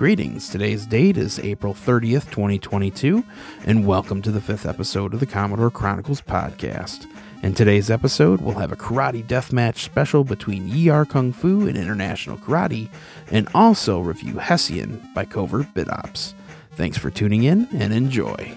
Greetings. Today's date is April 30th, 2022, and welcome to the fifth episode of the Commodore Chronicles podcast. In today's episode, we'll have a karate deathmatch special between Yie Ar Kung Fu and International Karate, and also review Hessian by Covert BitOps. Thanks for tuning in and enjoy.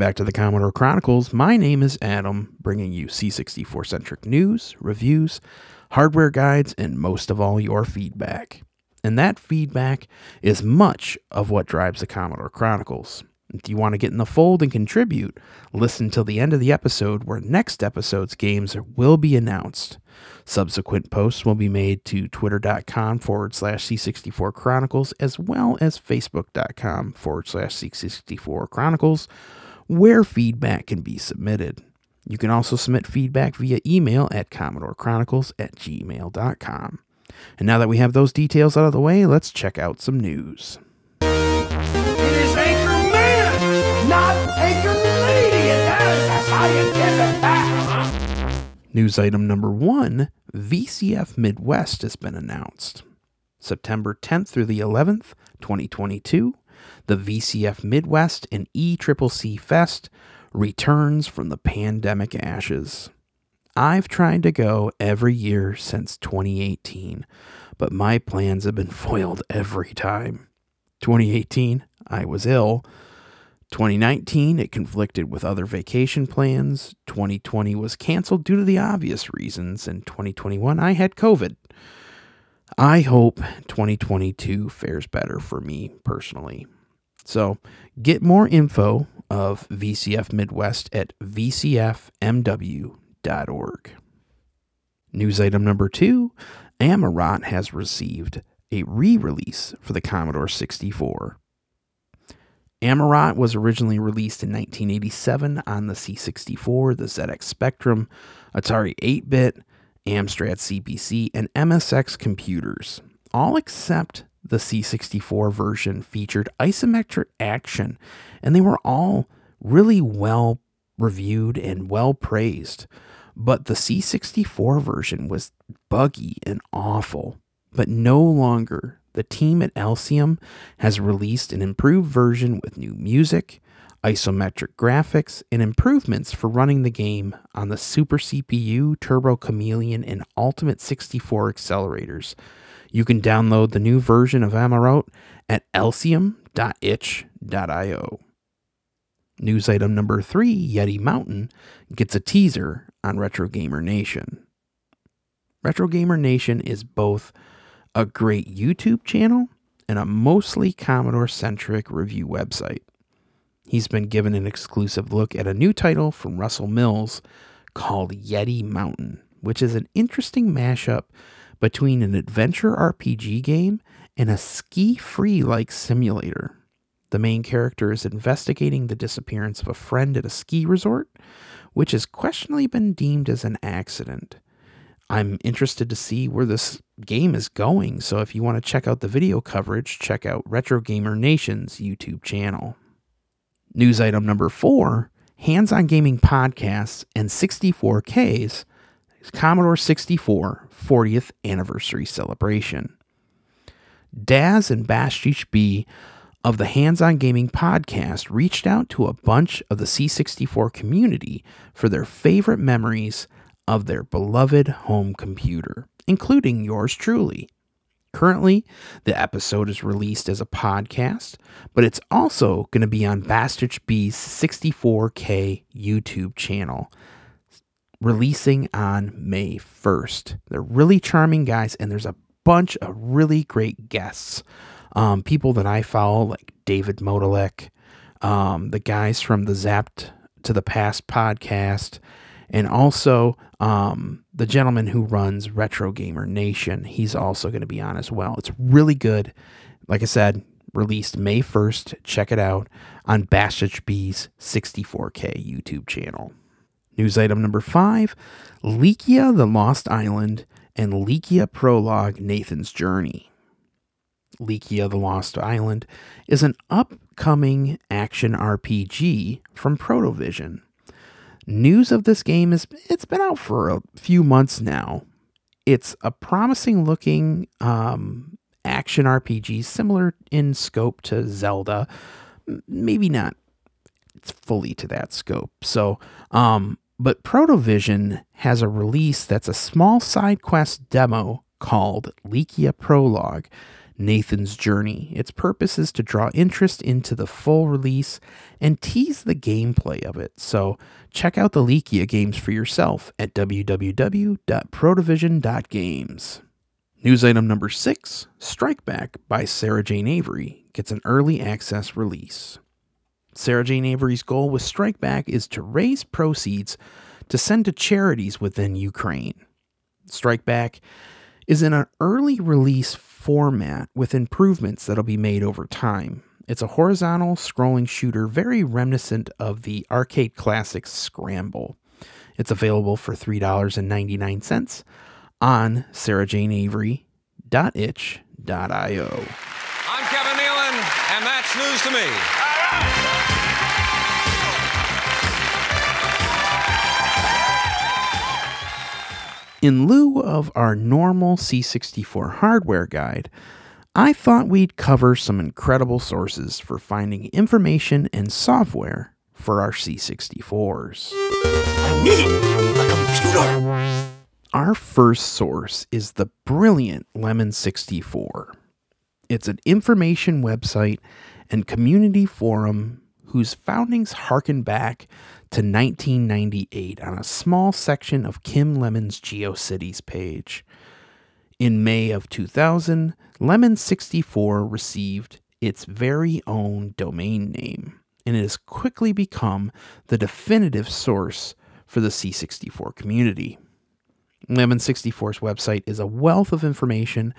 Back to the Commodore Chronicles. My name is Adam, bringing you C64 centric news, reviews, hardware guides, and most of all, your feedback. And that feedback is much of what drives the Commodore Chronicles. If you want to get in the fold and contribute, listen till the end of the episode where next episode's games will be announced. Subsequent posts will be made to twitter.com forward slash C64 Chronicles as well as facebook.com forward slash C64 Chronicles where feedback can be submitted. You can also submit feedback via email at CommodoreChronicles at gmail.com. And now that we have those details out of the way, let's check out some news. It is Anchor Man, not Anchor Lady, that's how you get back. News item number one VCF Midwest has been announced. September 10th through the 11th, 2022, the VCF Midwest and ECCC Fest returns from the pandemic ashes. I've tried to go every year since 2018, but my plans have been foiled every time. 2018, I was ill. 2019, it conflicted with other vacation plans. 2020 was canceled due to the obvious reasons. And 2021, I had COVID. I hope 2022 fares better for me personally. So get more info of VCF Midwest at vcfmw.org. News item number two Amaurote has received a re release for the Commodore 64. Amaurote was originally released in 1987 on the C64, the ZX Spectrum, Atari 8 bit, Amstrad CPC, and MSX computers, all except the C64 version featured isometric action, and they were all really well reviewed and well praised. But the C64 version was buggy and awful. But no longer. The team at Elysium has released an improved version with new music, isometric graphics, and improvements for running the game on the Super CPU, Turbo Chameleon, and Ultimate 64 accelerators. You can download the new version of Amaurote at elysium.itch.io. News item number three Yeti Mountain gets a teaser on Retro Gamer Nation. Retro Gamer Nation is both a great YouTube channel and a mostly Commodore centric review website. He's been given an exclusive look at a new title from Russell Mills called Yeti Mountain, which is an interesting mashup between an adventure RPG game and a ski free like simulator. The main character is investigating the disappearance of a friend at a ski resort, which has questionably been deemed as an accident. I'm interested to see where this game is going, so if you want to check out the video coverage, check out Retro Gamer Nation's YouTube channel. News item number four Hands on Gaming Podcasts and 64Ks Commodore 64 40th anniversary celebration. Daz and Bastich B of the Hands on Gaming podcast reached out to a bunch of the C64 community for their favorite memories of their beloved home computer, including yours truly. Currently, the episode is released as a podcast, but it's also going to be on Bastich B's 64K YouTube channel releasing on May 1st. They're really charming guys, and there's a bunch of really great guests. Um, people that I follow, like David Modalek, um, the guys from the Zapped to the Past podcast, and also um, the gentleman who runs Retro Gamer Nation. He's also going to be on as well. It's really good. Like I said, released May 1st. Check it out on Bastich B's 64K YouTube channel. News item number five Lykia the Lost Island and Lykia Prologue Nathan's Journey. Lykia the Lost Island is an upcoming action RPG from Protovision. News of this game is it's been out for a few months now. It's a promising looking um, action RPG, similar in scope to Zelda, maybe not it's fully to that scope. So, um, but Protovision has a release that's a small side quest demo called Lykia Prologue Nathan's Journey. Its purpose is to draw interest into the full release and tease the gameplay of it. So check out the Lykia games for yourself at www.protovision.games. News item number six Strike Back by Sarah Jane Avery gets an early access release. Sarah Jane Avery's goal with Strike Back is to raise proceeds to send to charities within Ukraine. Strike Back is in an early release format with improvements that'll be made over time. It's a horizontal scrolling shooter very reminiscent of the arcade classic Scramble. It's available for $3.99 on sarahjaneavery.itch.io. I'm Kevin Nealon, and that's news to me. In lieu of our normal C64 hardware guide, I thought we'd cover some incredible sources for finding information and software for our C64s. I need a computer. Our first source is the brilliant Lemon 64. It's an information website and community forum whose foundings harken back to 1998 on a small section of Kim Lemon's GeoCities page. In May of 2000, Lemon 64 received its very own domain name, and it has quickly become the definitive source for the C64 community. Lemon 64's website is a wealth of information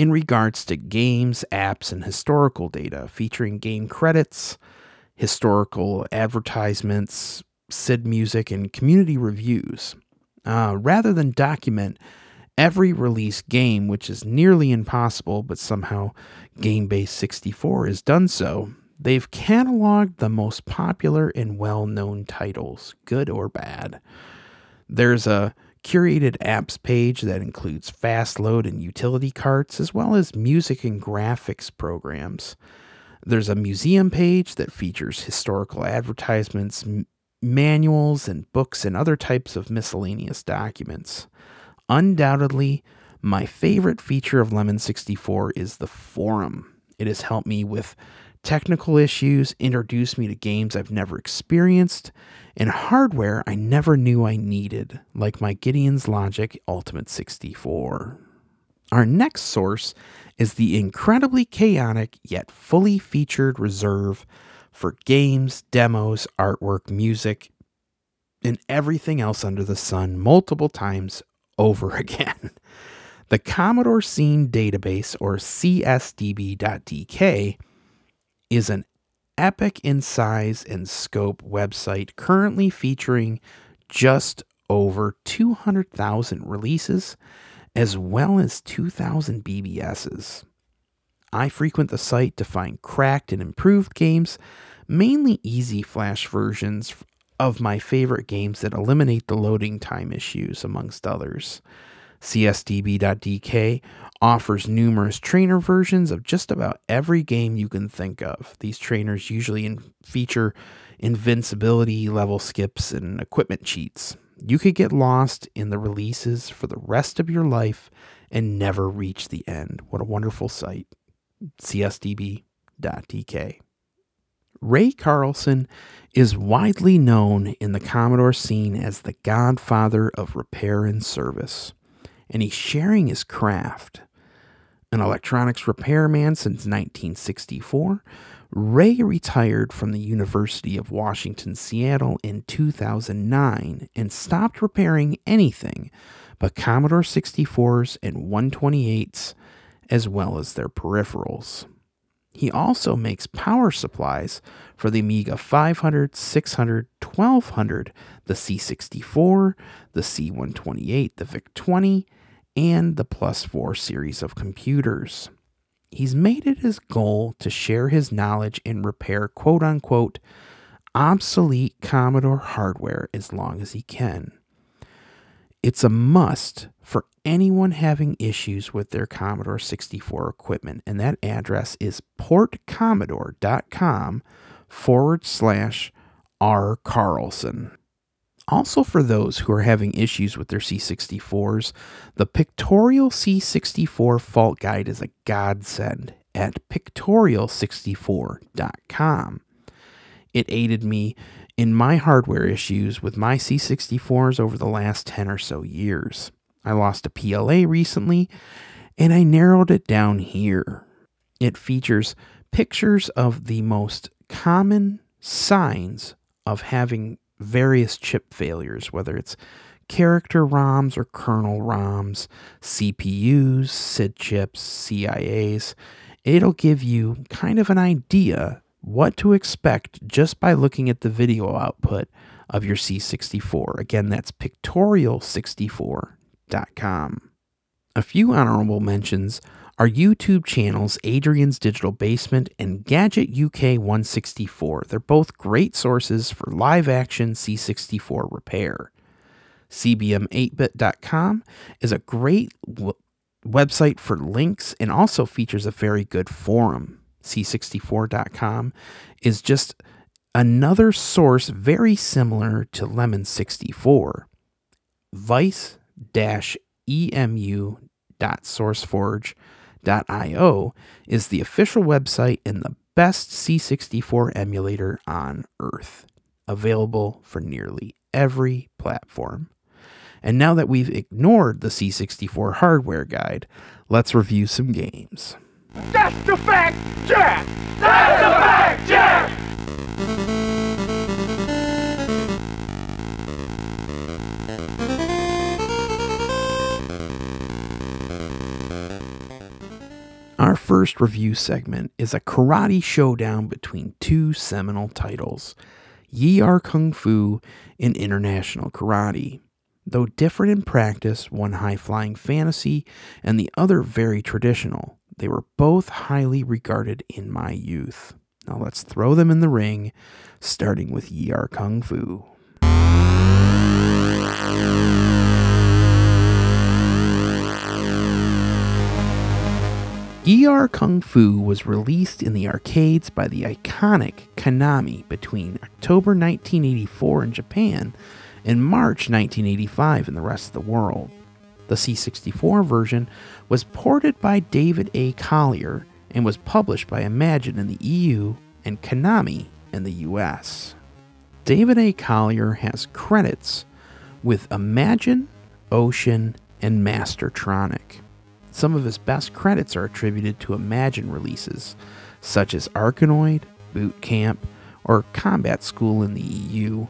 in regards to games, apps, and historical data, featuring game credits, historical advertisements, SID music, and community reviews. Uh, rather than document every release game, which is nearly impossible, but somehow Game Base 64 has done so, they've cataloged the most popular and well known titles, good or bad. There's a curated apps page that includes fast load and utility carts, as well as music and graphics programs. There's a museum page that features historical advertisements, m- manuals, and books and other types of miscellaneous documents. Undoubtedly, my favorite feature of Lemon 64 is the forum. It has helped me with technical issues, introduced me to games I've never experienced, and hardware I never knew I needed, like my Gideon's Logic Ultimate 64. Our next source is the incredibly chaotic yet fully featured reserve for games, demos, artwork, music, and everything else under the sun multiple times over again. The Commodore Scene Database, or CSDB.dk, is an epic in size and scope website currently featuring just over 200,000 releases as well as 2,000 BBSs. I frequent the site to find cracked and improved games, mainly easy flash versions of my favorite games that eliminate the loading time issues, amongst others. CSDB.dk offers numerous trainer versions of just about every game you can think of. These trainers usually feature invincibility, level skips, and equipment cheats. You could get lost in the releases for the rest of your life and never reach the end. What a wonderful site. CSDB.dk. Ray Carlsen is widely known in the Commodore scene as the godfather of repair and service, and he's sharing his craft. An electronics repairman since 1964, Ray retired from the University of Washington, Seattle in 2009 and stopped repairing anything but Commodore 64s and 128s, as well as their peripherals. He also makes power supplies for the Amiga 500, 600, 1200, the C64, the C128, the VIC 20, and the Plus 4 series of computers. He's made it his goal to share his knowledge and repair quote unquote obsolete Commodore hardware as long as he can. It's a must for anyone having issues with their Commodore 64 equipment, and that address is portcommodore.com forward slash R. Carlsen. Also, for those who are having issues with their C64s, the Pictorial C64 Fault Guide is a godsend at pictorial64.com. It aided me in my hardware issues with my C64s over the last 10 or so years. I lost a PLA recently, and I narrowed it down here. It features pictures of the most common signs of having various chip failures, whether it's character ROMs or kernel ROMs, CPUs, SID chips, CIAs. It'll give you kind of an idea what to expect just by looking at the video output of your C64. Again, that's pictorial64.com. A few honorable mentions are YouTube channels Adrian's Digital Basement and Gadget UK 164. They're both great sources for live action C64 repair. CBM8bit.com is a great w- website for links and also features a very good forum. C64.com is just another source very similar to Lemon 64. Vice emu.sourceforge.io is the official website and the best C64 emulator on Earth, available for nearly every platform. And now that we've ignored the C64 hardware guide, let's review some games. That's the fact, Jack! That's the fact, Jack! Our first review segment is a karate showdown between two seminal titles Yie Ar Kung Fu and International Karate. Though different in practice, one high flying fantasy and the other very traditional, they were both highly regarded in my youth. Now let's throw them in the ring, starting with Yie Ar Kung Fu. ER Kung Fu was released in the arcades by the iconic Konami between October 1984 in Japan and March 1985 in the rest of the world. The C64 version was ported by David A. Collier and was published by Imagine in the EU and Konami in the US. David A. Collier has credits with Imagine, Ocean, and Mastertronic. Some of his best credits are attributed to Imagine releases, such as Arkanoid, Boot Camp, or Combat School in the EU,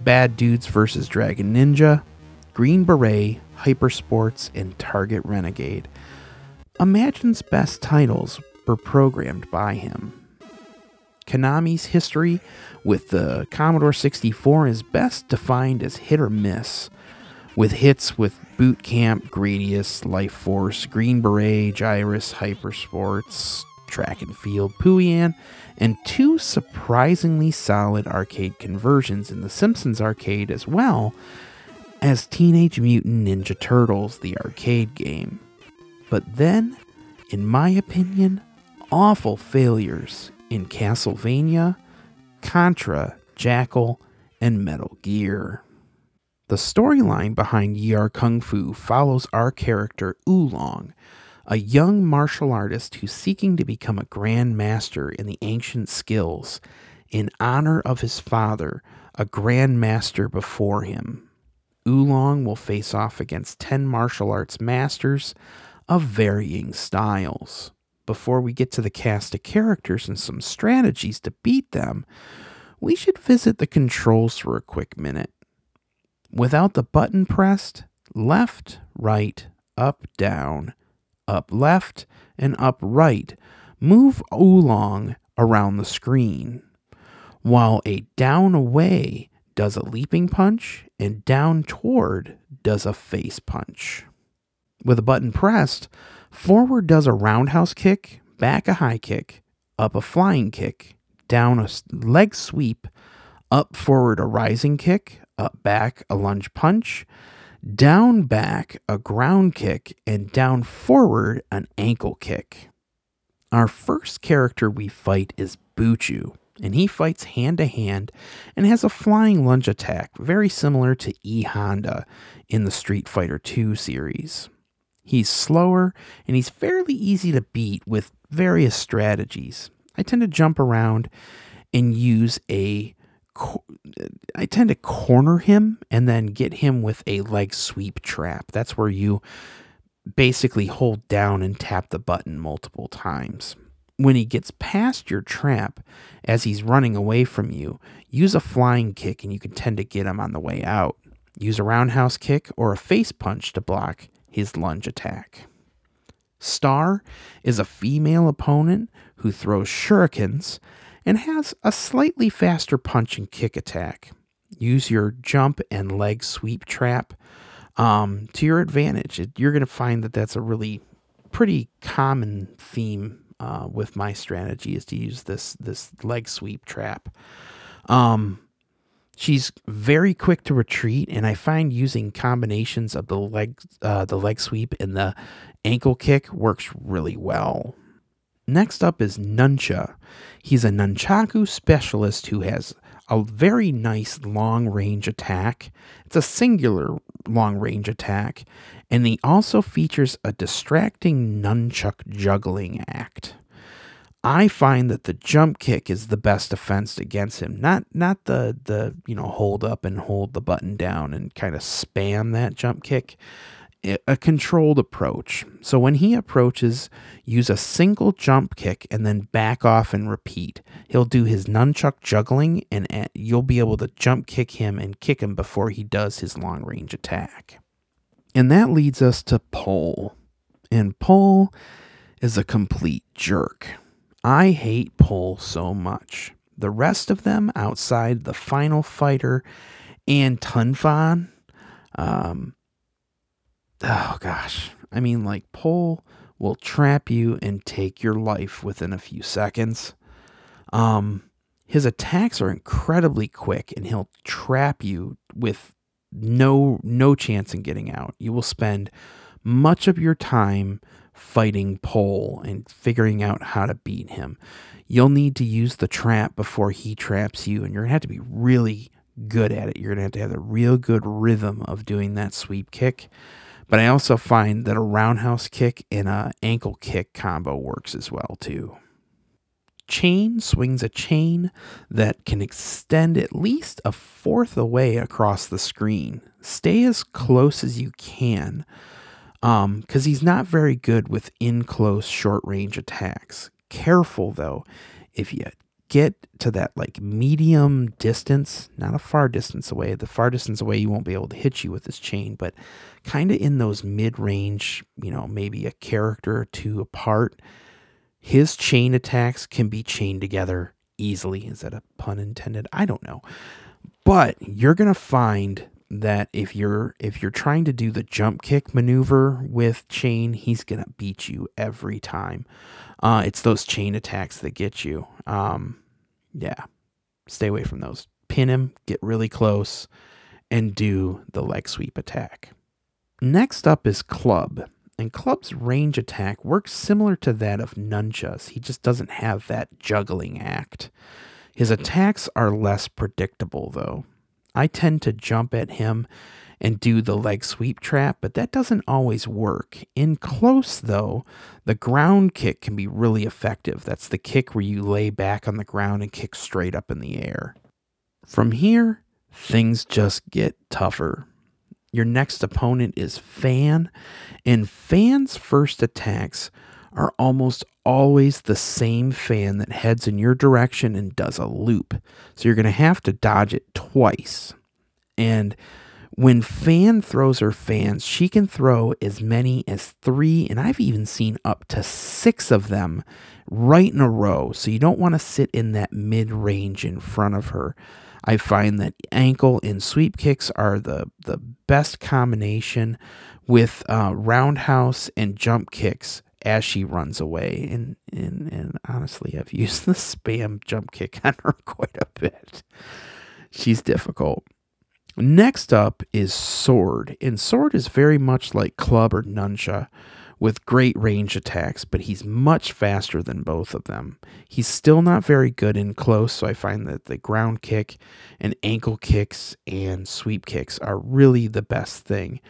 Bad Dudes vs. Dragon Ninja, Green Beret, Hypersports, and Target Renegade. Imagine's best titles were programmed by him. Konami's history with the Commodore 64 is best defined as hit or miss, with hits with Boot Camp, Gradius, Life Force, Green Beret, Gyruss, Hypersports, Track and Field, Pooyan, and two surprisingly solid arcade conversions in the Simpsons arcade as well as Teenage Mutant Ninja Turtles, the arcade game. But then, in my opinion, awful failures in Castlevania, Contra, Jackal, and Metal Gear. The storyline behind Yie Ar Kung Fu follows our character Oolong, a young martial artist who's seeking to become a grand master in the ancient skills in honor of his father, a grand master before him. Oolong will face off against 10 martial arts masters of varying styles. Before we get to the cast of characters and some strategies to beat them, we should visit the controls for a quick minute. Without the button pressed, left, right, up, down, up, left, and up, right move oolong around the screen, while a down away does a leaping punch and down toward does a face punch. With a button pressed, forward does a roundhouse kick, back a high kick, up a flying kick, down a leg sweep, up forward a rising kick, up back a lunge punch, down back a ground kick, and down forward an ankle kick. Our first character we fight is Buchu, and he fights hand to hand and has a flying lunge attack very similar to E Honda in the Street Fighter II series. He's slower and he's fairly easy to beat with various strategies. I tend to jump around and use a I tend to corner him and then get him with a leg sweep trap. That's where you basically hold down and tap the button multiple times. When he gets past your trap as he's running away from you, use a flying kick and you can tend to get him on the way out. Use a roundhouse kick or a face punch to block his lunge attack. Star is a female opponent who throws shurikens and has a slightly faster punch and kick attack. Use your jump and leg sweep trap um, to your advantage. You're going to find that that's a really pretty common theme uh, with my strategy is to use this this leg sweep trap. Um, she's very quick to retreat, and I find using combinations of the leg uh, the leg sweep and the ankle kick works really well. Next up is Nuncha. He's a nunchaku specialist who has a very nice long range attack. It's a singular long range attack, and he also features a distracting nunchuck juggling act. I find that the jump kick is the best defense against him. Not not the the you know hold up and hold the button down and kind of spam that jump kick a controlled approach. So when he approaches, use a single jump kick and then back off and repeat. He'll do his nunchuck juggling, and you'll be able to jump kick him and kick him before he does his long range attack. And that leads us to Pole. And Pole is a complete jerk. I hate Pole so much. The rest of them, outside the final fighter and Tonfun, um, oh gosh. I mean, like, Pole will trap you and take your life within a few seconds. Um, his attacks are incredibly quick, and he'll trap you with no no chance in getting out. You will spend much of your time fighting Pole and figuring out how to beat him. You'll need to use the trap before he traps you, and you're gonna have to be really good at it. You're gonna have to have a real good rhythm of doing that sweep kick. But I also find that a roundhouse kick and a ankle kick combo works as well too. Chain swings a chain that can extend at least a fourth away across the screen. Stay as close as you can, um, because um, he's not very good with in close short range attacks. Careful though, if you get to that like medium distance, not a far distance away. The far distance away, you won't be able to hit you with this chain, but kind of in those mid range, you know, maybe a character or two apart. His chain attacks can be chained together easily. Is that a pun intended? I don't know. But you're going to find that if you're if you're trying to do the jump kick maneuver with chain, he's to beat you every time. Uh, it's those chain attacks that get you. Um, yeah, stay away from those. Pin him, get really close, and do the leg sweep attack. Next up is Club. And Club's range attack works similar to that of Nuncha's. He just doesn't have that juggling act. His attacks are less predictable, though. I tend to jump at him and do the leg sweep trap, but that doesn't always work. In close, though, the ground kick can be really effective. That's the kick where you lay back on the ground and kick straight up in the air. From here, things just get tougher. Your next opponent is Fan, and Fan's first attacks are almost always the same fan that heads in your direction and does a loop. So you're going to have to dodge it twice. And When Fan throws her fans, she can throw as many as three, and I've even seen up to six of them right in a row. So you don't want to sit in that mid range in front of her. I find that ankle and sweep kicks are the, the best combination with uh, roundhouse and jump kicks as she runs away. And, and, and honestly, I've used the spam jump kick on her quite a bit. She's difficult. Next up is Sword, and Sword is very much like Club or Nuncha with great range attacks, but he's much faster than both of them. He's still not very good in close, so I find that the ground kick and ankle kicks and sweep kicks are really the best thing.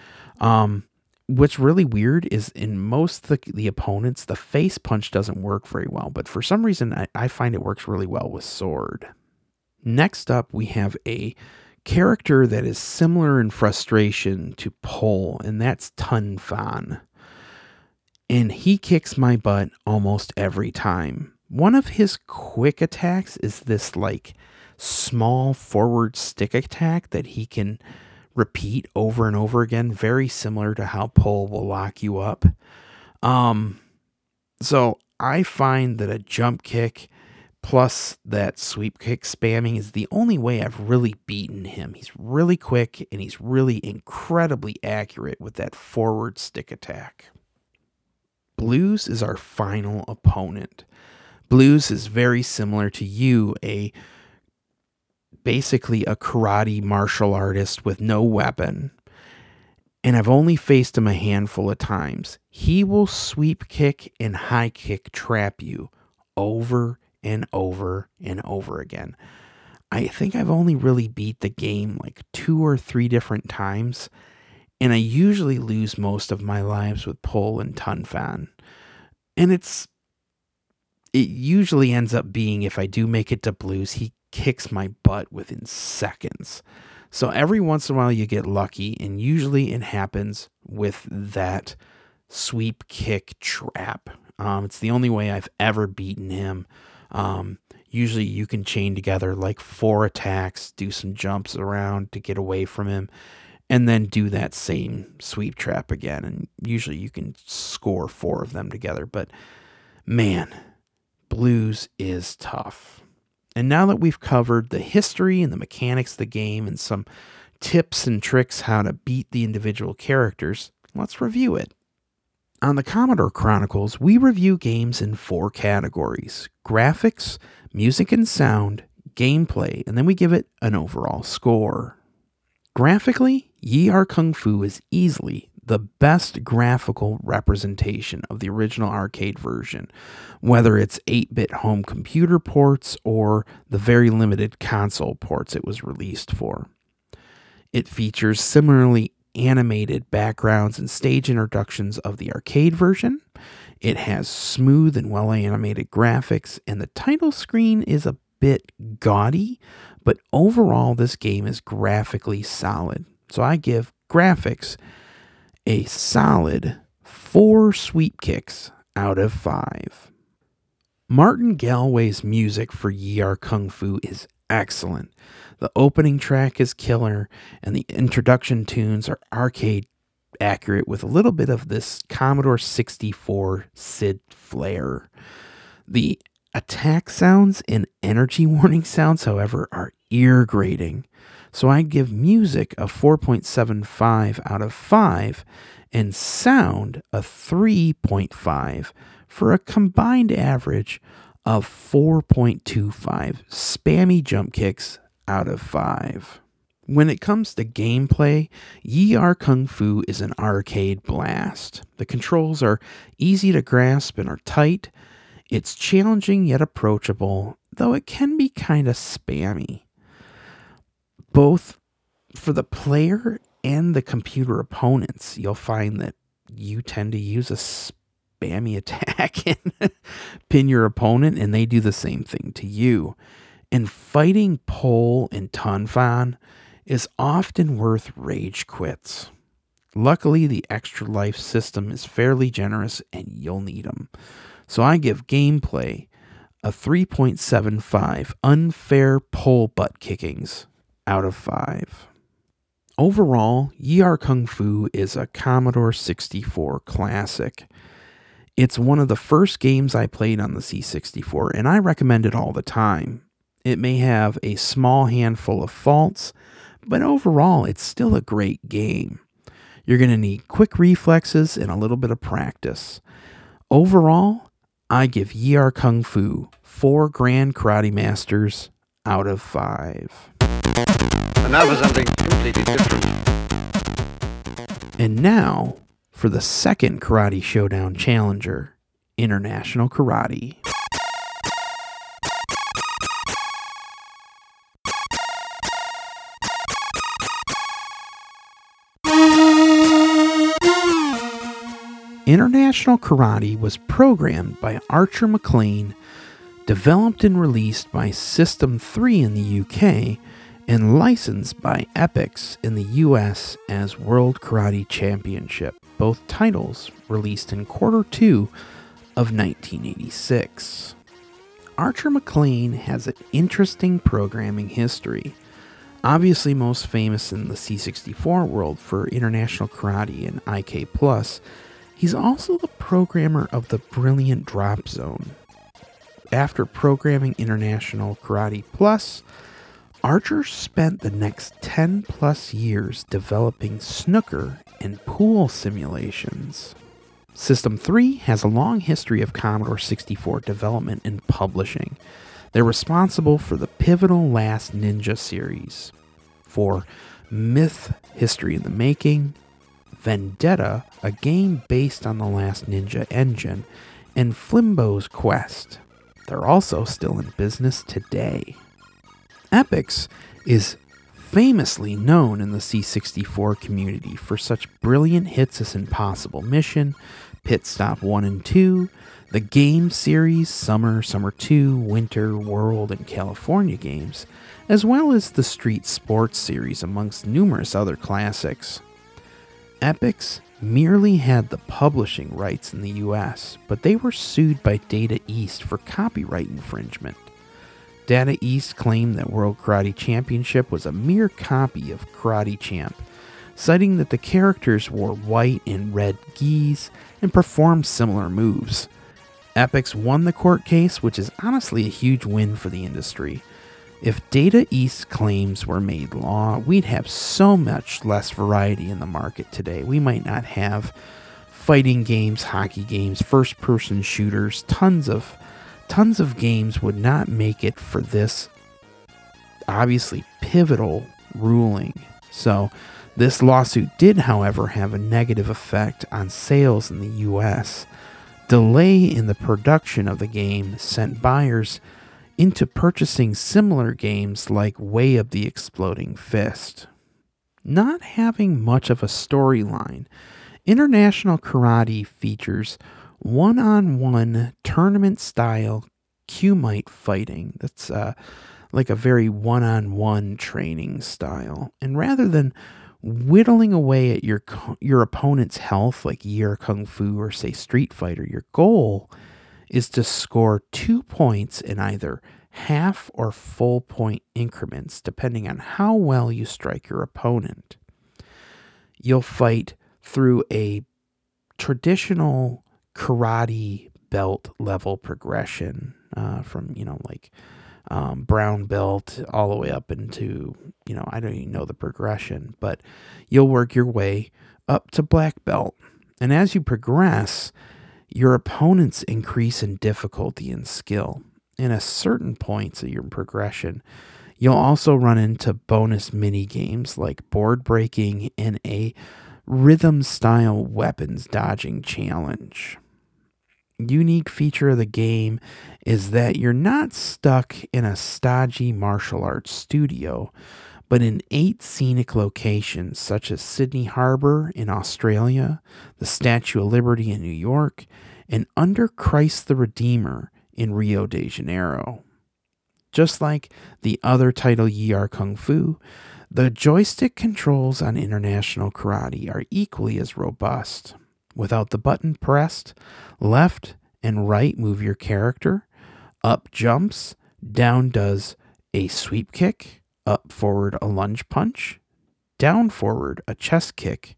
Um, what's really weird is in most the, the opponents, the face punch doesn't work very well, but for some reason, I, I find it works really well with Sword. Next up, we have a character that is similar in frustration to Pole, and that's Tonfun. And he kicks my butt almost every time. One of his quick attacks is this like small forward stick attack that he can repeat over and over again, very similar to how Pole will lock you up. Um, so I find that a jump kick plus that sweep kick spamming is the only way I've really beaten him. He's really quick and he's really incredibly accurate with that forward stick attack. Blues is our final opponent. Blues is very similar to you, a basically a karate martial artist with no weapon. And I've only faced him a handful of times. He will sweep kick and high kick trap you over and over and over again. I think I've only really beat the game like two or three different times, and I usually lose most of my lives with Pole and Tonfun. And it's it usually ends up being if I do make it to blues, he kicks my butt within seconds. So every once in a while you get lucky, and usually it happens with that sweep kick trap. Um, it's the only way I've ever beaten him. Um, usually you can chain together like four attacks, do some jumps around to get away from him, and then do that same sweep trap again. And usually you can score four of them together. But man, blues is tough. And now that we've covered the history and the mechanics of the game and some tips and tricks how to beat the individual characters, let's review it. On the Commodore Chronicles, we review games in four categories graphics, music and sound, gameplay, and then we give it an overall score. Graphically, Yie Ar Kung Fu is easily the best graphical representation of the original arcade version, whether it's 8 bit home computer ports or the very limited console ports it was released for. It features similarly animated backgrounds and stage introductions of the arcade version. It has smooth and well animated graphics, and the title screen is a bit gaudy, but overall, this game is graphically solid. So I give graphics a solid four sweep kicks out of five. Martin Galway's music for Yie Ar Kung Fu is excellent. The opening track is killer, and the introduction tunes are arcade accurate with a little bit of this Commodore 64 SID flair. The attack sounds and energy warning sounds, however, are ear grating. So I give music a 4.75 out of 5 and sound a 3.5 for a combined average of 4.25 spammy jump kicks out of 5. When it comes to gameplay, Yie Ar Kung Fu is an arcade blast. The controls are easy to grasp and are tight. It's challenging yet approachable, though it can be kind of spammy. Both for the player and the computer opponents, you'll find that you tend to use a spammy attack and pin your opponent, and they do the same thing to you. And fighting Pole and Tonfun is often worth rage quits. Luckily, the extra life system is fairly generous and you'll need them. So I give gameplay a 3.75 unfair pole butt kickings out of 5. Overall, Yar Kung Fu is a Commodore 64 classic. It's one of the first games I played on the C64, and I recommend it all the time. It may have a small handful of faults, but overall, it's still a great game. You're going to need quick reflexes and a little bit of practice. Overall, I give Yar Kung Fu four Grand Karate Masters out of five. And now for something completely different. And now for the second Karate Showdown Challenger International Karate. International Karate was programmed by Archer Maclean, developed and released by System 3 in the UK, and licensed by Epyx in the US as World Karate Championship, both titles released in quarter two of 1986. Archer Maclean has an interesting programming history. Obviously, most famous in the C64 world for International Karate and IK he's also the programmer of the Brilliant Drop Zone. After programming International Karate Plus, Archer spent the next 10 plus years developing snooker and pool simulations. System 3 has a long history of Commodore 64 development and publishing. They're responsible for the pivotal Last Ninja series, for Myth History in the Making, Vendetta, a game based on the Last Ninja engine, and Flimbo's Quest. They're also still in business today. Epyx is famously known in the C64 community for such brilliant hits as Impossible Mission, Pit Stop 1 and 2, the game series Summer, Summer 2, Winter, World, and California games, as well as the Street Sports series, amongst numerous other classics. Epyx merely had the publishing rights in the US, but they were sued by Data East for copyright infringement. Data East claimed that World Karate Championship was a mere copy of Karate Champ, citing that the characters wore white and red gis and performed similar moves. Epyx won the court case, which is honestly a huge win for the industry. If Data East claims were made law, we'd have so much less variety in the market today. We might not have fighting games, hockey games, first person shooters, tons of tons of games would not make it for this obviously pivotal ruling. So, this lawsuit did, however, have a negative effect on sales in the US. Delay in the production of the game sent buyers into purchasing similar games like Way of the Exploding Fist. Not having much of a storyline, International Karate features one on one tournament style Kumite fighting. That's uh, like a very one on one training style. And rather than whittling away at your your opponent's health like Yar Kung Fu or say Street Fighter, your goal is to score two points in either half or full point increments, depending on how well you strike your opponent. You'll fight through a traditional karate belt level progression uh, from, you know, like um, brown belt all the way up into, you know, I don't even know the progression, but you'll work your way up to black belt. And as you progress, your opponents increase in difficulty and skill. And at certain points of your progression, you'll also run into bonus mini games like board breaking and a rhythm style weapons dodging challenge. Unique feature of the game is that you're not stuck in a stodgy martial arts studio, but in eight scenic locations such as Sydney Harbor in Australia, the Statue of Liberty in New York, and under Christ the Redeemer in Rio de Janeiro. Just like the other title Yar Kung Fu, the joystick controls on International Karate are equally as robust. Without the button pressed, left and right move your character, up jumps, down does a sweep kick, up forward a lunge punch, down forward, a chest kick,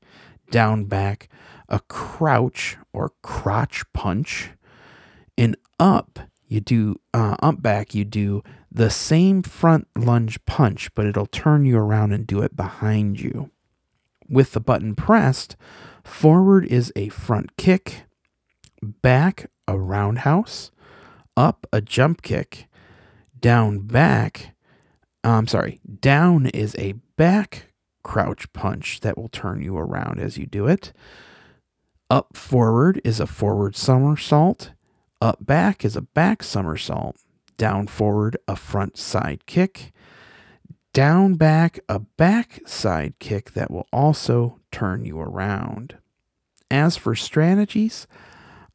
down back, a crouch or crotch punch, and up, you do uh, up back, you do the same front lunge punch, but it'll turn you around and do it behind you. With the button pressed, forward is a front kick, back a roundhouse, up a jump kick, down back. Uh, I'm sorry, down is a back crouch punch that will turn you around as you do it. Up forward is a forward somersault. Up back is a back somersault. Down forward, a front side kick. Down back, a back side kick that will also turn you around. As for strategies,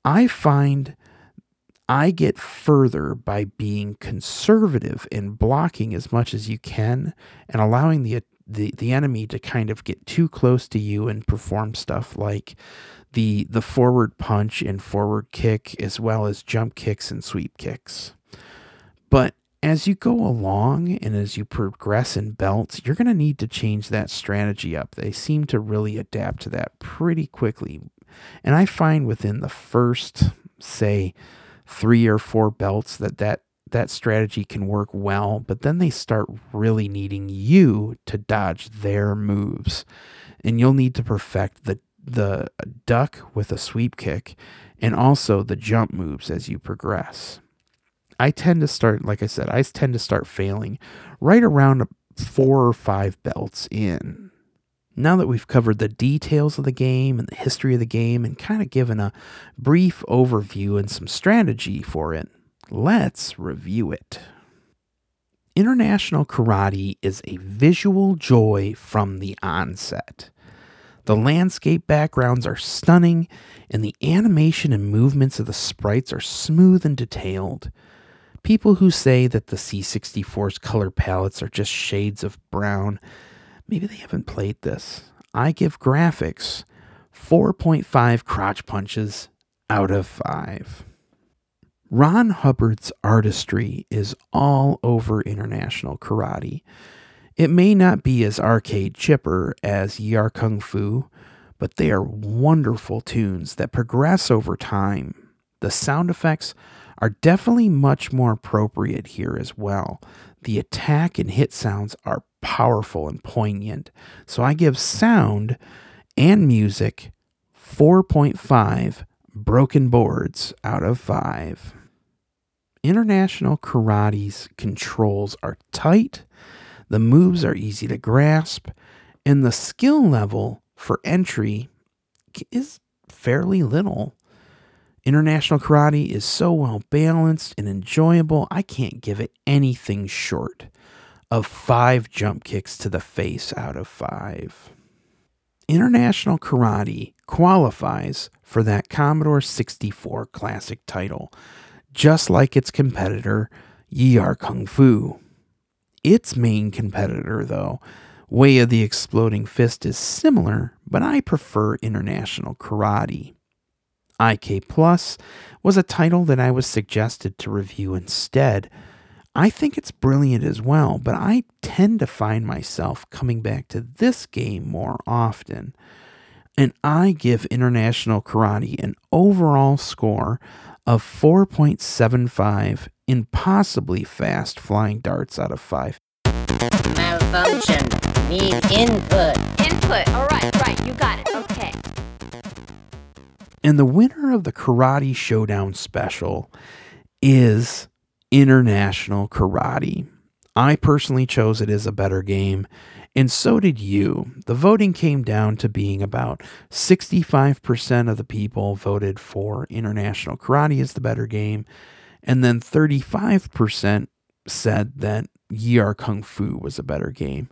I find I get further by being conservative in blocking as much as you can and allowing the the, the enemy to kind of get too close to you and perform stuff like the the forward punch and forward kick as well as jump kicks and sweep kicks. But as you go along and as you progress in belts, you're going to need to change that strategy up. They seem to really adapt to that pretty quickly. And I find within the first, say, three or four belts that that, that strategy can work well, but then they start really needing you to dodge their moves. And you'll need to perfect the the duck with a sweep kick and also the jump moves as you progress. I tend to start, like I said, I tend to start failing right around four or five belts in. Now that we've covered the details of the game and the history of the game and kind of given a brief overview and some strategy for it, let's review it. International Karate is a visual joy from the onset. The landscape backgrounds are stunning, and the animation and movements of the sprites are smooth and detailed. People who say that the C64's color palettes are just shades of brown, maybe they haven't played this. I give graphics 4.5 crotch punches out of 5. Rob Hubbard's artistry is all over international karate. It may not be as arcade chipper as Yie Ar Kung Fu, but they are wonderful tunes that progress over time. The sound effects are definitely much more appropriate here as well. The attack and hit sounds are powerful and poignant, so I give sound and music 4.5 broken boards out of 5. International Karate's controls are tight, the moves are easy to grasp, and the skill level for entry is fairly little. International Karate is so well balanced and enjoyable, I can't give it anything short of five jump kicks to the face out of five. International Karate qualifies for that Commodore 64 Classic title, just like its competitor, Yie Ar Kung Fu. Its main competitor, though, Way of the Exploding Fist, is similar, but I prefer International Karate. IK Plus was a title that I was suggested to review instead. I think it's brilliant as well, but I tend to find myself coming back to this game more often. And I give International Karate an overall score of 4.75 impossibly fast flying darts out of 5. Malfunction. Need input. Input. All right, right. You got it. And the winner of the Karate Showdown special is International Karate. I personally chose it as a better game, and so did you. The voting came down to being about 65% of the people voted for International Karate as the better game, and then 35% said that Yie Ar Kung Fu was a better game.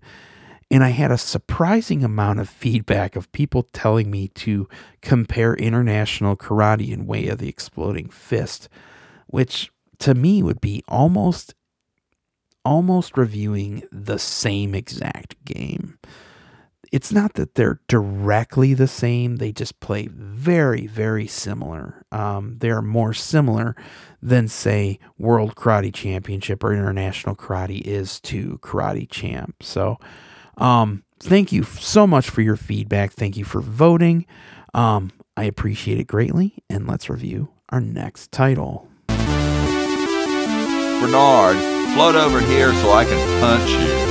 And I had a surprising amount of feedback of people telling me to compare international karate and Way of the Exploding Fist, which to me would be almost almost reviewing the same exact game. It's not that they're directly the same, they just play very, very similar. Um, they're more similar than, say, World Karate Championship or International Karate is to Karate Champ. So, um, thank you so much for your feedback. Thank you for voting. Um, I appreciate it greatly. And let's review our next title. Bernard, float over here so I can punch you.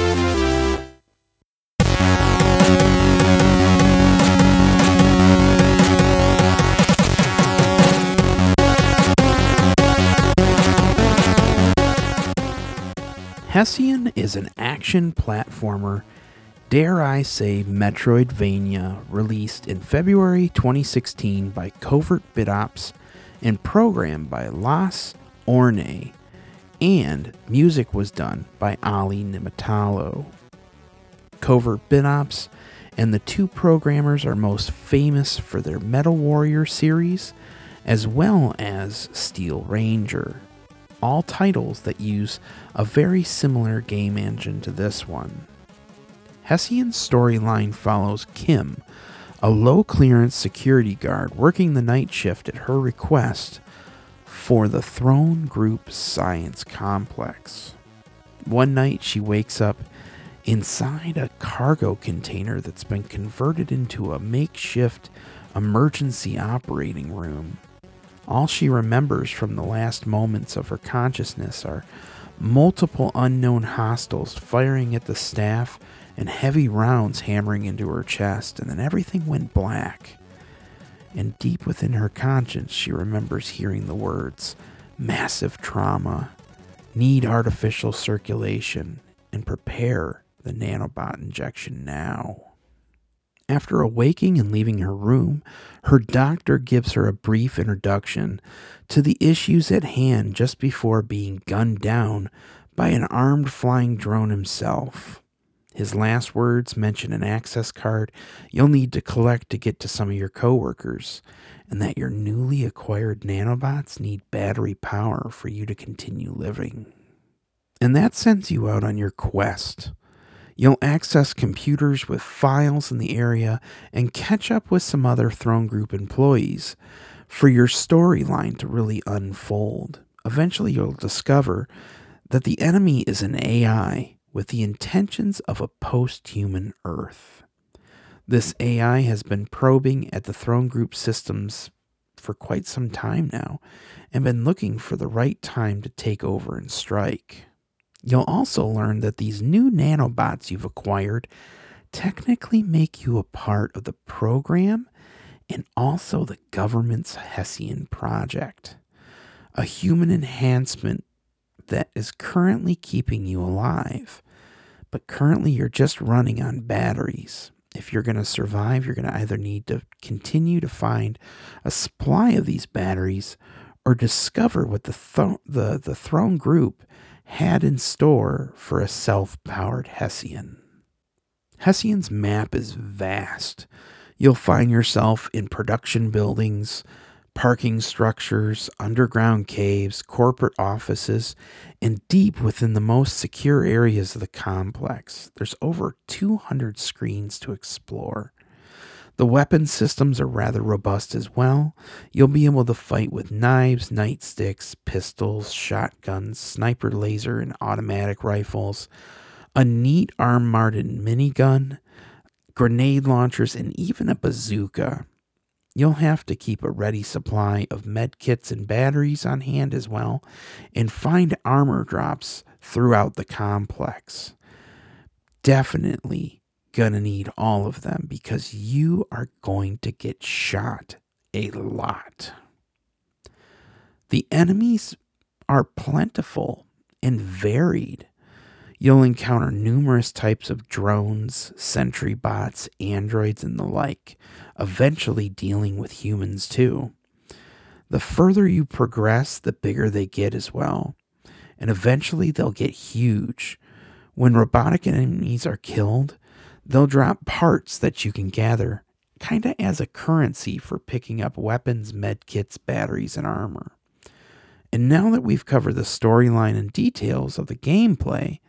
Hessian is an action platformer, dare I say Metroidvania, released in February 2016 by Covert BitOps and programmed by Lasse Öörni, and music was done by Olli Niemitalo. Covert BitOps and the two programmers are most famous for their Metal Warrior series, as well as Steel Ranger all titles that use a very similar game engine to this one. Hessian's storyline follows Kim, a low clearance security guard working the night shift at her request for the Throne Group Science Complex. One night she wakes up inside a cargo container that's been converted into a makeshift emergency operating room. All she remembers from the last moments of her consciousness are multiple unknown hostiles firing at the staff and heavy rounds hammering into her chest, and then everything went black. And deep within her conscience, she remembers hearing the words massive trauma, need artificial circulation, and prepare the nanobot injection now. After awaking and leaving her room, her doctor gives her a brief introduction to the issues at hand just before being gunned down by an armed flying drone himself. His last words mention an access card you'll need to collect to get to some of your coworkers, and that your newly acquired nanobots need battery power for you to continue living. And that sends you out on your quest. You'll access computers with files in the area and catch up with some other Throne Group employees for your storyline to really unfold. Eventually, you'll discover that the enemy is an AI with the intentions of a post human Earth. This AI has been probing at the Throne Group systems for quite some time now and been looking for the right time to take over and strike. You'll also learn that these new nanobots you've acquired technically make you a part of the program and also the government's Hessian project, a human enhancement that is currently keeping you alive. But currently, you're just running on batteries. If you're going to survive, you're going to either need to continue to find a supply of these batteries or discover what the, th- the, the throne group had in store for a self powered Hessian. Hessian's map is vast. You'll find yourself in production buildings, parking structures, underground caves, corporate offices, and deep within the most secure areas of the complex. There's over 200 screens to explore. The weapon systems are rather robust as well. You'll be able to fight with knives, nightsticks, pistols, shotguns, sniper laser, and automatic rifles, a neat arm mounted minigun, grenade launchers, and even a bazooka. You'll have to keep a ready supply of med kits and batteries on hand as well, and find armor drops throughout the complex. Definitely gonna need all of them because you are going to get shot a lot. The enemies are plentiful and varied. You'll encounter numerous types of drones, sentry bots, androids, and the like, eventually dealing with humans too. The further you progress, the bigger they get as well, and eventually they'll get huge. When robotic enemies are killed, they'll drop parts that you can gather, kind of as a currency for picking up weapons, medkits, batteries, and armor. And now that we've covered the storyline and details of the gameplay,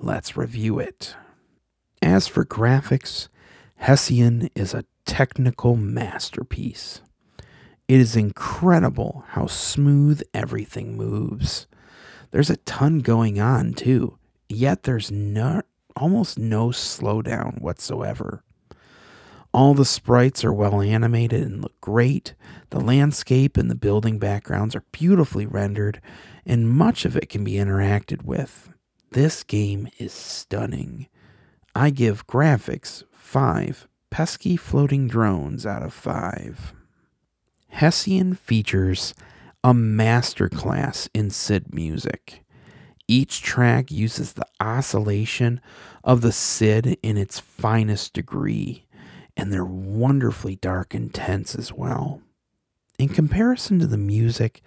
let's review it. As for graphics, Hessian is a technical masterpiece. It is incredible how smooth everything moves. There's a ton going on too, yet there's not almost no slowdown whatsoever. All the sprites are well animated and look great. The landscape and the building backgrounds are beautifully rendered, and much of it can be interacted with. This game is stunning. I give graphics 5 pesky floating drones out of 5. Hessian features a masterclass in SID music. Each track uses the oscillation of the SID in its finest degree, and they're wonderfully dark and tense as well. In comparison to the music,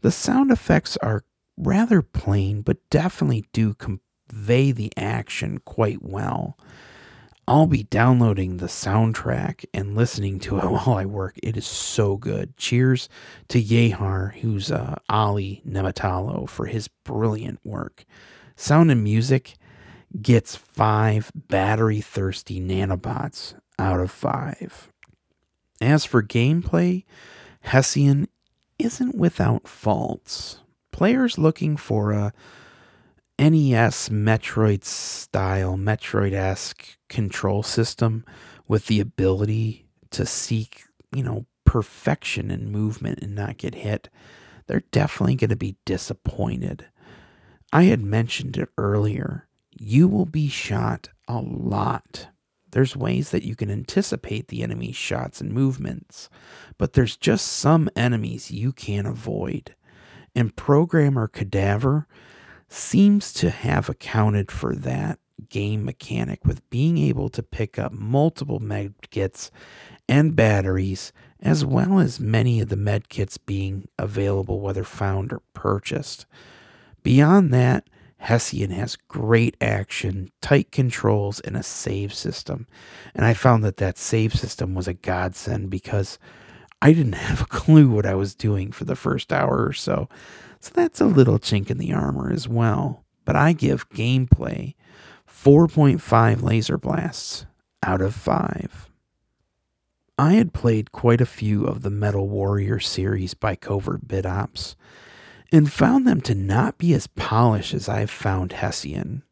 the sound effects are rather plain, but definitely do convey the action quite well. I'll be downloading the soundtrack and listening to it while I work. It is so good. Cheers to Yehar, who's uh, Olli Niemitalo, for his brilliant work. Sound and Music gets five battery thirsty nanobots out of five. As for gameplay, Hessian isn't without faults. Players looking for a NES Metroid style, Metroid esque control system with the ability to seek, you know, perfection in movement and not get hit, they're definitely going to be disappointed. I had mentioned it earlier. You will be shot a lot. There's ways that you can anticipate the enemy's shots and movements, but there's just some enemies you can't avoid. And Programmer Cadaver seems to have accounted for that game mechanic with being able to pick up multiple med kits and batteries, as well as many of the med kits being available, whether found or purchased. Beyond that, Hessian has great action, tight controls, and a save system. And I found that that save system was a godsend because I didn't have a clue what I was doing for the first hour or so. So that's a little chink in the armor as well. But I give gameplay 4.5 laser blasts out of 5. I had played quite a few of the Metal Warrior series by Covert Bit Ops and found them to not be as polished as I've found Hessian.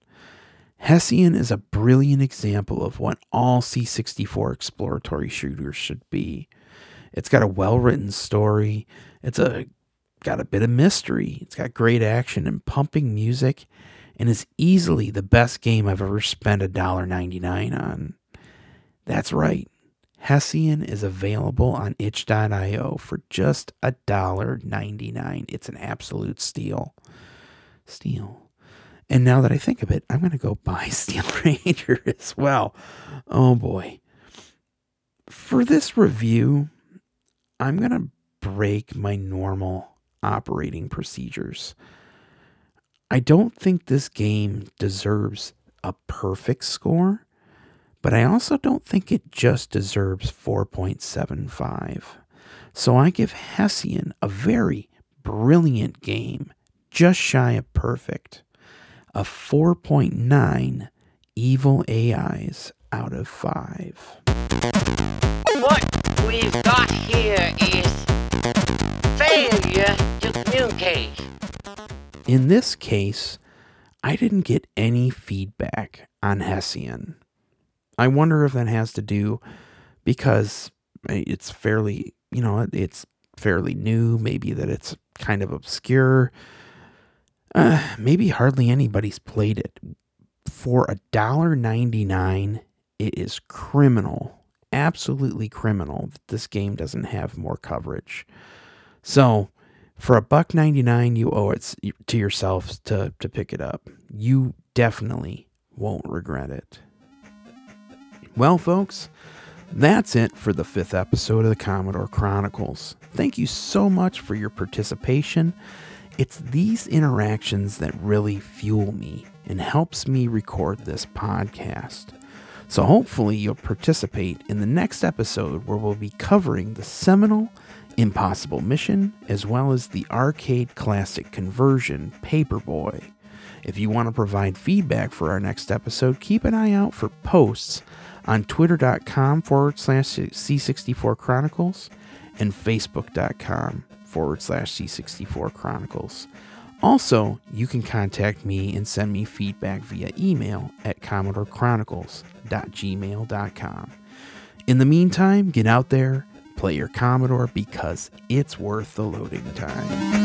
Hessian is a brilliant example of what all C64 exploratory shooters should be. It's got a well written story, it's a got a bit of mystery, it's got great action and pumping music, and is easily the best game I've ever spent $1.99 on. That's right. Hessian is available on itch.io for just $1.99. It's an absolute steal. Steal. And now that I think of it, I'm going to go buy Steel Ranger as well. Oh boy. For this review, I'm going to break my normal operating procedures. I don't think this game deserves a perfect score, but I also don't think it just deserves 4.75. So I give Hessian a very brilliant game, just shy of perfect, a 4.9 evil AIs out of 5. We've got here is failure to communicate. In this case, I didn't get any feedback on Hessian. I wonder if that has to do because it's fairly, you know, it's fairly new, maybe that it's kind of obscure. Uh, maybe hardly anybody's played it. For a dollar ninety nine, it is criminal, absolutely criminal that this game doesn't have more coverage. So, for a buck 99 you owe it to yourself to to pick it up. You definitely won't regret it. Well, folks, that's it for the fifth episode of the Commodore Chronicles. Thank you so much for your participation. It's these interactions that really fuel me and helps me record this podcast. So hopefully you'll participate in the next episode where we'll be covering the seminal Impossible Mission as well as the arcade classic conversion Paperboy. If you want to provide feedback for our next episode, keep an eye out for posts on twitter.com forward slash C64 Chronicles and facebook.com forward slash C64 Chronicles. Also, you can contact me and send me feedback via email at CommodoreChronicles.gmail.com. In the meantime, get out there, play your Commodore because it's worth the loading time.